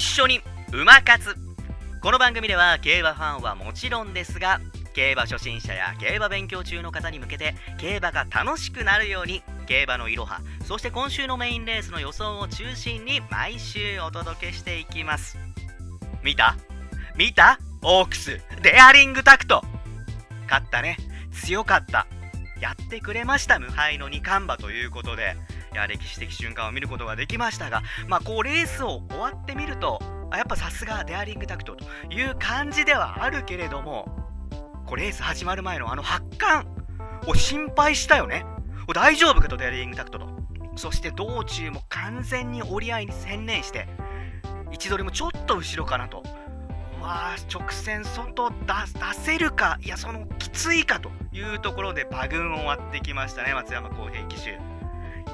一緒に馬活この番組では競馬ファンはもちろんですが競馬初心者や競馬勉強中の方に向けて競馬が楽しくなるように競馬のいろはそして今週のメインレースの予想を中心に毎週お届けしていきます。見た？見た？オークス。デアリングタクト。勝ったね。強かった。やってくれました。無敗の二冠馬ということで。いや歴史的瞬間を見ることができましたがまあこうレースを終わってみるとあやっぱさすがデアリングタクトという感じではあるけれどもこうレース始まる前のあの発汗を心配したよね。大丈夫かとデアリングタクトと。そして道中も完全に折り合いに専念して位置取りもちょっと後ろかなと。まあ直線外出せるかいやそのきついかというところで馬群を割ってきましたね松山公平騎手。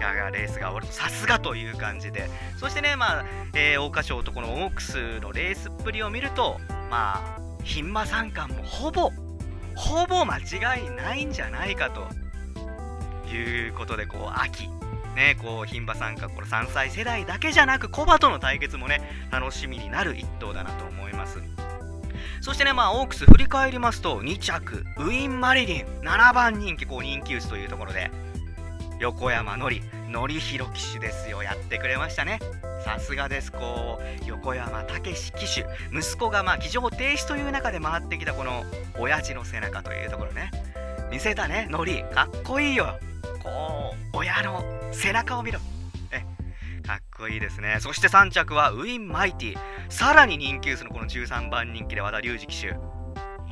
レースが終わるさすがという感じで。そしてねまあ、えー、桜花賞とこのオークスのレースっぷりを見るとまあ牝馬三冠もほぼほぼ間違いないんじゃないかということでこう秋。ねこう牝馬参加この3歳世代だけじゃなくコバとの対決もね楽しみになる一頭だなと思います。そしてねまあオークス振り返りますと2着ウィン・マリリン。7番人気こう人気薄というところで。横山のりのりひろ騎手ですよ。やってくれましたね。さすがです。こう横山武史騎手息子がまあ騎乗停止という中で回ってきたこの親父の背中というところね。見せたねのり。かっこいいよ。こう親の背中を見ろ。えかっこいいですね。そして3着はウィン・マイティさらに人気薄のこの13番人気で和田龍二騎手。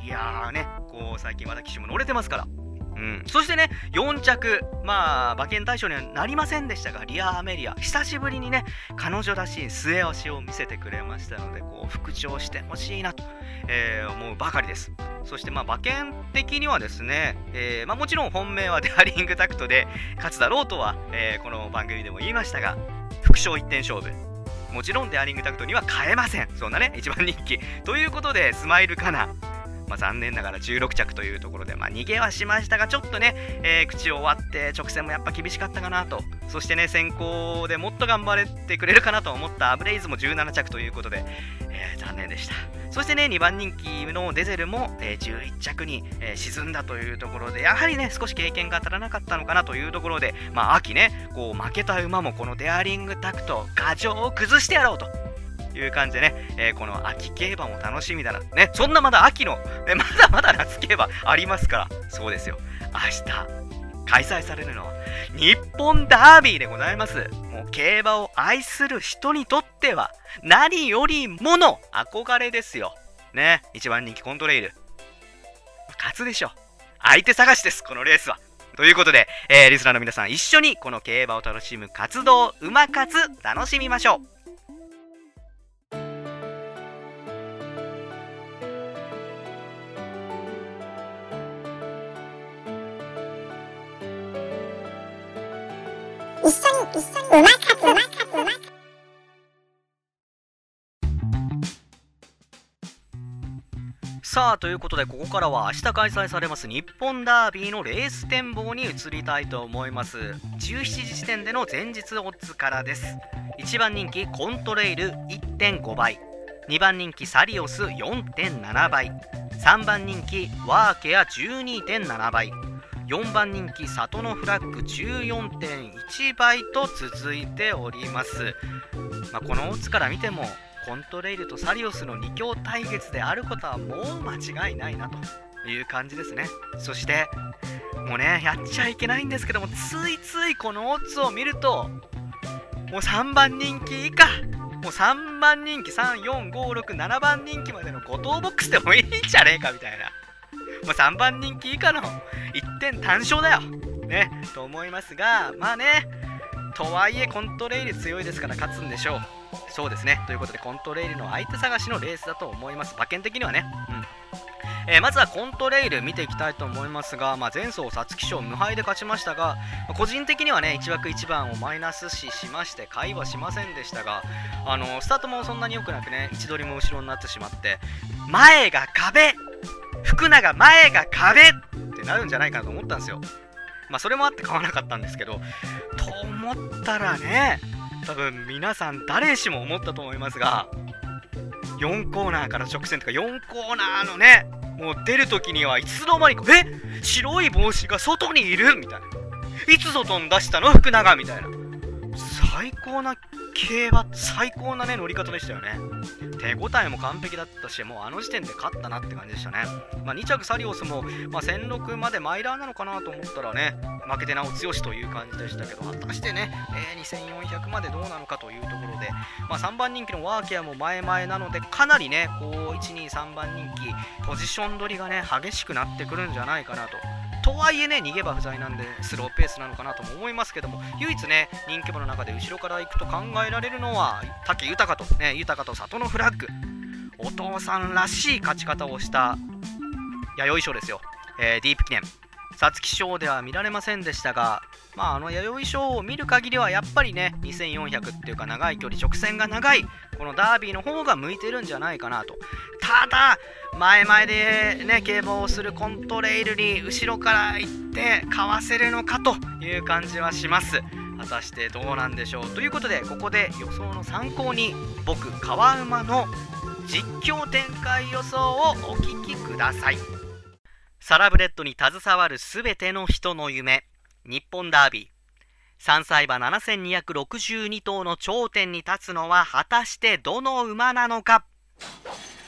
いやーねこう最近和田騎手も乗れてますから。うん、そしてね、4着、まあ、馬券対象にはなりませんでしたが、リア・アメリア、久しぶりにね、彼女らしい末脚を見せてくれましたので、こう、復調してほしいなと、えー、思うばかりです。そして、まあ、馬券的にはですね、えー、まあ、もちろん本命はデアリングタクトで勝つだろうとは、えー、この番組でも言いましたが、副賞1点勝負。もちろんデアリングタクトには変えません。そんなね、一番人気。ということで、スマイルカナ、まあ、残念ながら16着というところで、まあ、逃げはしましたが、ちょっとね、えー、口を割って直線もやっぱ厳しかったかなと、そしてね、先行でもっと頑張れてくれるかなと思ったアブレイズも17着ということで、えー、残念でした。そしてね、2番人気のデゼルも、えー、11着に、えー、沈んだというところで、やはりね、少し経験が足らなかったのかなというところで、まあ、秋ね、こう負けた馬もこのデアリングタクト、牙城を崩してやろうと。いう感じでね、えー、この秋競馬も楽しみだな。ね、そんなまだ秋の、ね、まだまだ夏競馬ありますから、そうですよ。明日、開催されるのは、日本ダービーでございます。もう競馬を愛する人にとっては、何よりもの憧れですよ。ね、一番人気コントレイル。勝つでしょ。相手探しです、このレースは。ということで、えー、リスナーの皆さん一緒にこの競馬を楽しむ活動、馬活、楽しみましょう。一緒にうまかつうまかつうまかさあということでここからは明日開催されます日本ダービーのレース展望に移りたいと思います。17時時点での前日オッズからです。1番人気コントレイル1.5倍。2番人気サリオス4.7倍。3番人気ワーケア12.7倍。4番人気里のフラッグ14.1倍と続いております、まあ、このオッズから見てもコントレイルとサリオスの2強対決であることはもう間違いないなという感じですね。そしてもうねやっちゃいけないんですけどもついついこのオッズを見るともう3番人気以下もう3番人気34567番人気までの5等ボックスでもいいんじゃねえかみたいな。もう3番人気以下の1点単勝だよ。ね、と思いますが、まあね、とはいえコントレイル強いですから勝つんでしょう。そうですね。ということで、コントレイルの相手探しのレースだと思います。馬券的にはね。うんえー、まずはコントレイル見ていきたいと思いますが、まあ、前走皐月賞無敗で勝ちましたが、個人的にはね1枠1番をマイナス視しまして会話しませんでしたがあのスタートもそんなに良くなくね位置取りも後ろになってしまって前が壁福永前が壁なるんじゃないかなと思ったんですよ。まあそれもあって買わなかったんですけど、と思ったらね、多分皆さん誰しも思ったと思いますが、4コーナーから直線とか4コーナーのねもう出る時にはいつの間にかえ白い帽子が外にいるみたいな。いつ外に出したの？福永みたいな。最高な競馬最高なね乗り方でしたよね。手応えも完璧だったしもうあの時点で勝ったなって感じでしたね、まあ、2着サリオスも、まあ、1006までマイラーなのかなと思ったらね負けてなお強しという感じでしたけど果たしてね、えー、2400までどうなのかというところで、まあ、3番人気のワーキャーも前々なのでかなりねこう123番人気ポジション取りがね激しくなってくるんじゃないかなととはいえね、逃げ場不在なんでスローペースなのかなとも思いますけども、唯一ね、人気馬の中で後ろから行くと考えられるのは、武豊と、ね、豊と里のフラッグ、お父さんらしい勝ち方をした弥生賞ですよ、えー、ディープ記念。皐月賞では見られませんでしたが、まあ、あの弥生賞を見る限りはやっぱりね2400っていうか長い距離直線が長いこのダービーの方が向いてるんじゃないかなと。ただ前々でね競馬をするコントレイルに後ろから行ってかわせるのかという感じはします。果たしてどうなんでしょう。ということでここで予想の参考に僕川馬の実況展開予想をお聞きください。サラブレッドに携わる全ての人の夢。日本ダービー。3歳馬7262頭の頂点に立つのは果たしてどの馬なのか？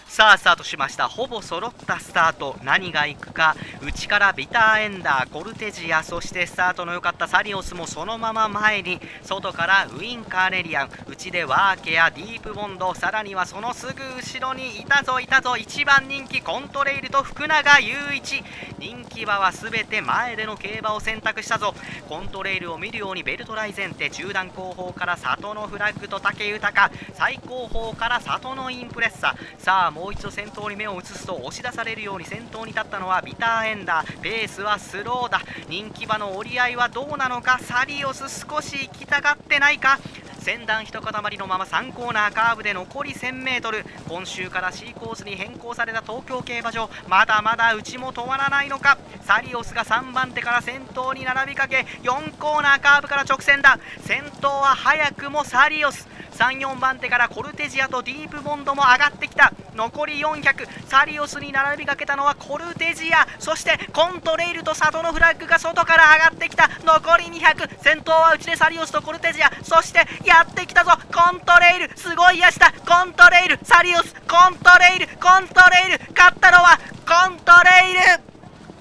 さあスタートしました。ほぼ揃ったスタート。何が行くか。内からビターエンダーコルテジアそしてスタートの良かった。サリオスもそのまま前に外からウィンカーネリアン内でワーケやディープボンドさらにはそのすぐ後ろにいたぞいたぞ。1番人気コントレイルと福永雄一。人気馬は全て前での競馬を選択したぞ。コントレイルを見るようにベルトライゼンテ中段後方から里のフラッグと武豊。最後方から里のインプレッサさあもう一度先頭に目を移すと押し出されるように先頭に立ったのはビターエンダー。ペースはスローだ。人気馬の折り合いはどうなのか？サリオス少し行きたがってないか？先段一塊のまま3コーナー。カーブで残り 1000m 今週から C コースに変更された東京競馬場。まだまだ内も止まらないのか？サリオスが3番手から先頭に並びかけ4コーナーカーブから直線だ。先頭は早くもサリオス。34番手からコルテジアとディープボンドも上がってきた。残り400サリオスに並びかけたのはコルテジア。そしてコントレイルと里のフラッグが外から上がってきた。残り200先頭は内でサリオスとコルテジア。そしてやってきたぞ。コントレイル。すごいやしたコントレイル。サリオス。コントレイル。コントレイル。勝ったのはコントレイル。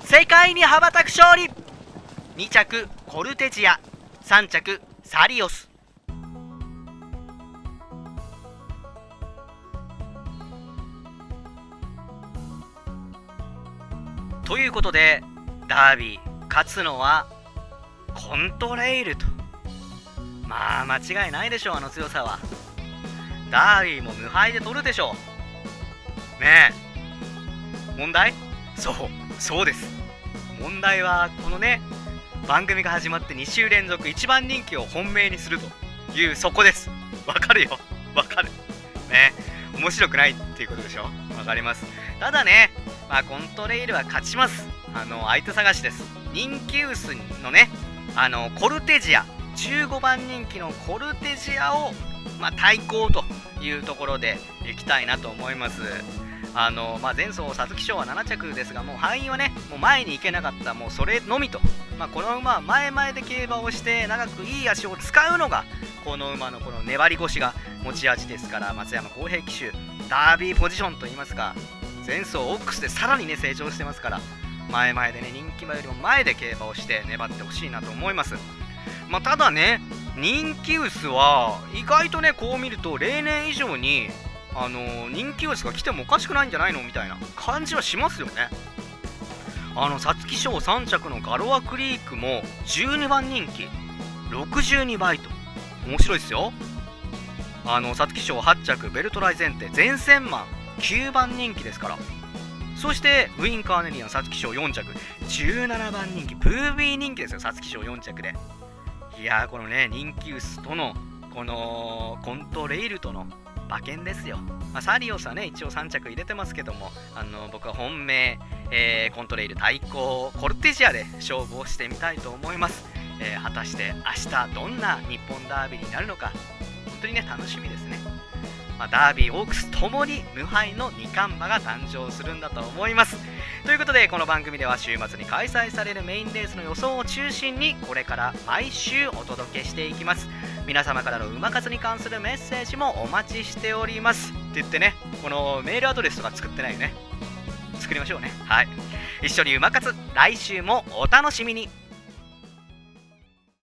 世界に羽ばたく勝利。2着コルテジア。3着サリオス。ということでダービー勝つのはコントレイルと。まあ間違いないでしょうあの強さは。ダービーも無敗で取るでしょう。ねえ。問題？そうそうです。問題はこのね番組が始まって2週連続1番人気を本命にするというそこです。わかるよ。わかる。ね面白くないっていうことでしょ。わかります。ただねまあ、コントレイルは勝ちます。あの、相手探しです。人気薄のね、あの、コルテジア、15番人気のコルテジアを、まあ、対抗というところで行きたいなと思います。あの、まあ、前走、皐月賞は7着ですが、もう敗因はね、もう前に行けなかった、もうそれのみと。まあ、この馬は前々で競馬をして長くいい足を使うのがこの馬のこの粘り腰が持ち味ですから松山公平騎手ダービーポジションといいますか前走オックスでさらにね成長してますから前々でね人気馬よりも前で競馬をして粘ってほしいなと思います。まあ、ただね人気薄は意外とねこう見ると例年以上にあのー、人気薄が来てもおかしくないんじゃないのみたいな感じはしますよね。あの皐月賞3着のガロアクリークも12番人気62倍と。面白いですよ。あの皐月賞8着ベルトライゼンテ前線マン9番人気ですから。そしてウィン・カーネリアン皐月賞4着。17番人気ブービー人気ですよ皐月賞4着で。いやーこのね人気薄とのこのコントレイルとの馬券ですよ、まあ、サリオスはね一応3着入れてますけどもあの僕は本命、えー、コントレイル対抗コルテジアで勝負をしてみたいと思います、えー、果たして明日どんな日本ダービーになるのか。本当にね楽しみですね。まあ、ダービー、オークスともに無敗の2冠馬が誕生するんだと思います。ということでこの番組では週末に開催されるメインレースの予想を中心にこれから毎週お届けしていきます。皆様からの馬数に関するメッセージもお待ちしております。って言ってねこのメールアドレスとか作ってないよね。作りましょうね。はい。一緒に馬活来週もお楽しみに。